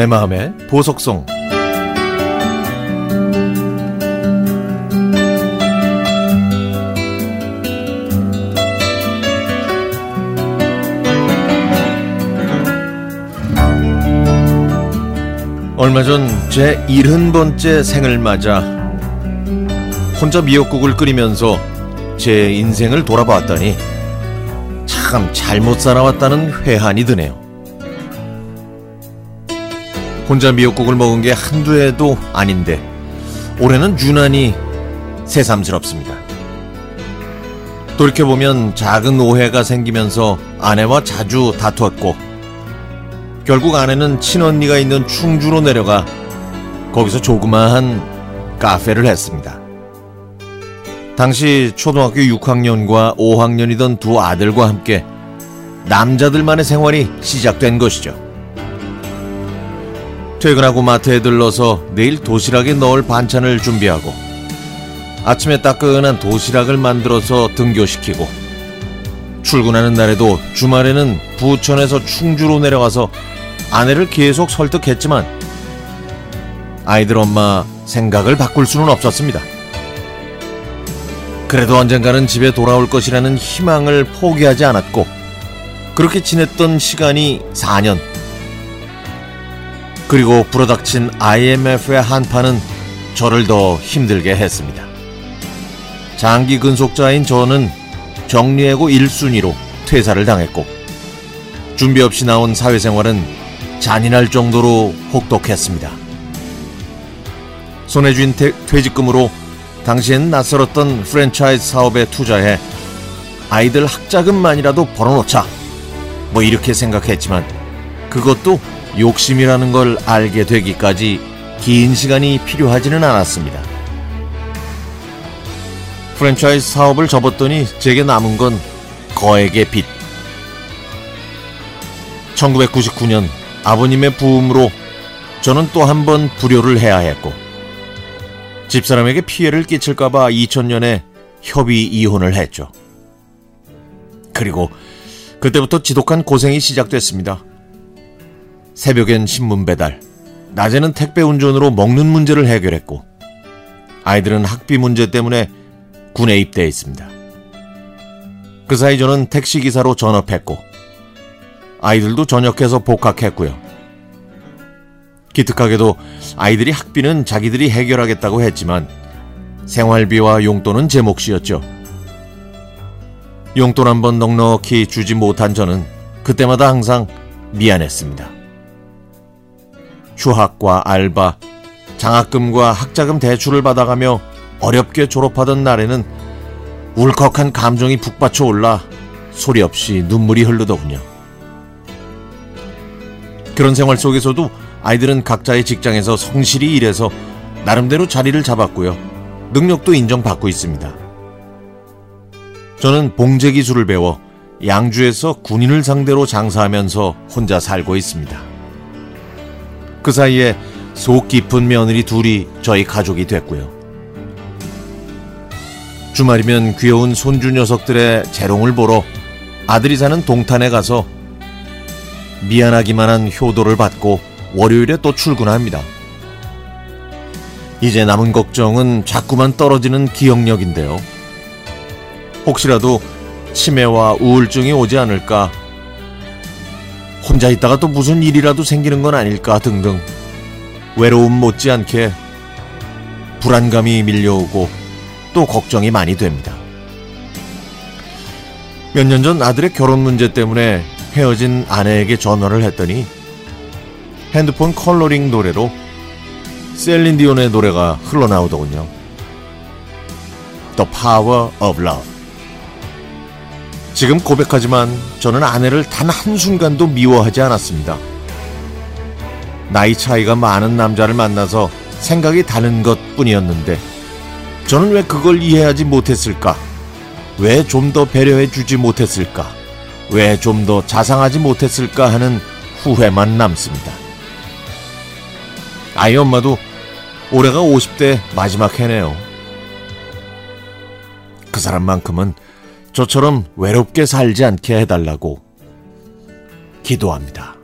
내 마음의 보석송 얼마 전 제 70번째 생을 맞아 혼자 미역국을 끓이면서 제 인생을 돌아봤더니 참 잘못 살아왔다는 회한이 드네요. 혼자 미역국을 먹은 게 한두 해도 아닌데 올해는 유난히 새삼스럽습니다. 돌이켜보면 작은 오해가 생기면서 아내와 자주 다투었고 결국 아내는 친언니가 있는 충주로 내려가 거기서 조그마한 카페를 했습니다. 당시 초등학교 6학년과 5학년이던 두 아들과 함께 남자들만의 생활이 시작된 것이죠. 퇴근하고 마트에 들러서 내일 도시락에 넣을 반찬을 준비하고 아침에 따끈한 도시락을 만들어서 등교시키고 출근하는 날에도 주말에는 부천에서 충주로 내려가서 아내를 계속 설득했지만 아이들 엄마 생각을 바꿀 수는 없었습니다. 그래도 언젠가는 집에 돌아올 것이라는 희망을 포기하지 않았고 그렇게 지냈던 시간이 4년. 그리고 불어닥친 IMF의 한파는 저를 더 힘들게 했습니다. 장기 근속자인 저는 정리해고 1순위로 퇴사를 당했고 준비 없이 나온 사회생활은 잔인할 정도로 혹독했습니다. 손에 쥔 퇴직금으로 당시엔 낯설었던 프랜차이즈 사업에 투자해 아이들 학자금만이라도 벌어놓자. 뭐 이렇게 생각했지만 그것도 욕심이라는 걸 알게 되기까지 긴 시간이 필요하지는 않았습니다. 프랜차이즈 사업을 접었더니 제게 남은 건 거액의 빚. 1999년 아버님의 부음으로 저는 또 한 번 불효를 해야 했고 집사람에게 피해를 끼칠까봐 2000년에 협의 이혼을 했죠. 그리고 그때부터 지독한 고생이 시작됐습니다. 새벽엔 신문 배달, 낮에는 택배 운전으로 먹는 문제를 해결했고, 아이들은 학비 문제 때문에 군에 입대해 있습니다. 그 사이 저는 택시기사로 전업했고, 아이들도 전역해서 복학했고요. 기특하게도 아이들이 학비는 자기들이 해결하겠다고 했지만 생활비와 용돈은 제 몫이었죠. 용돈 한 번 넉넉히 주지 못한 저는 그때마다 항상 미안했습니다. 휴학과 알바, 장학금과 학자금 대출을 받아가며 어렵게 졸업하던 날에는 울컥한 감정이 북받쳐 올라 소리 없이 눈물이 흐르더군요. 그런 생활 속에서도 아이들은 각자의 직장에서 성실히 일해서 나름대로 자리를 잡았고요. 능력도 인정받고 있습니다. 저는 봉제 기술을 배워 양주에서 군인을 상대로 장사하면서 혼자 살고 있습니다. 그 사이에 속 깊은 며느리 둘이 저희 가족이 됐고요. 주말이면 귀여운 손주 녀석들의 재롱을 보러 아들이 사는 동탄에 가서 미안하기만 한 효도를 받고 월요일에 또 출근합니다. 이제 남은 걱정은 자꾸만 떨어지는 기억력인데요. 혹시라도 치매와 우울증이 오지 않을까, 혼자 있다가 또 무슨 일이라도 생기는 건 아닐까 등등 외로움 못지않게 불안감이 밀려오고 또 걱정이 많이 됩니다. 몇 년 전 아들의 결혼 문제 때문에 헤어진 아내에게 전화를 했더니 핸드폰 컬러링 노래로 셀린 디온의 노래가 흘러나오더군요. The Power of Love. 지금 고백하지만 저는 아내를 단 한순간도 미워하지 않았습니다. 나이 차이가 많은 남자를 만나서 생각이 다른 것 뿐이었는데 저는 왜 그걸 이해하지 못했을까? 왜 좀 더 배려해 주지 못했을까? 왜 좀 더 자상하지 못했을까 하는 후회만 남습니다. 아이 엄마도 올해가 50대 마지막 해네요. 그 사람만큼은 저처럼 외롭게 살지 않게 해달라고 기도합니다.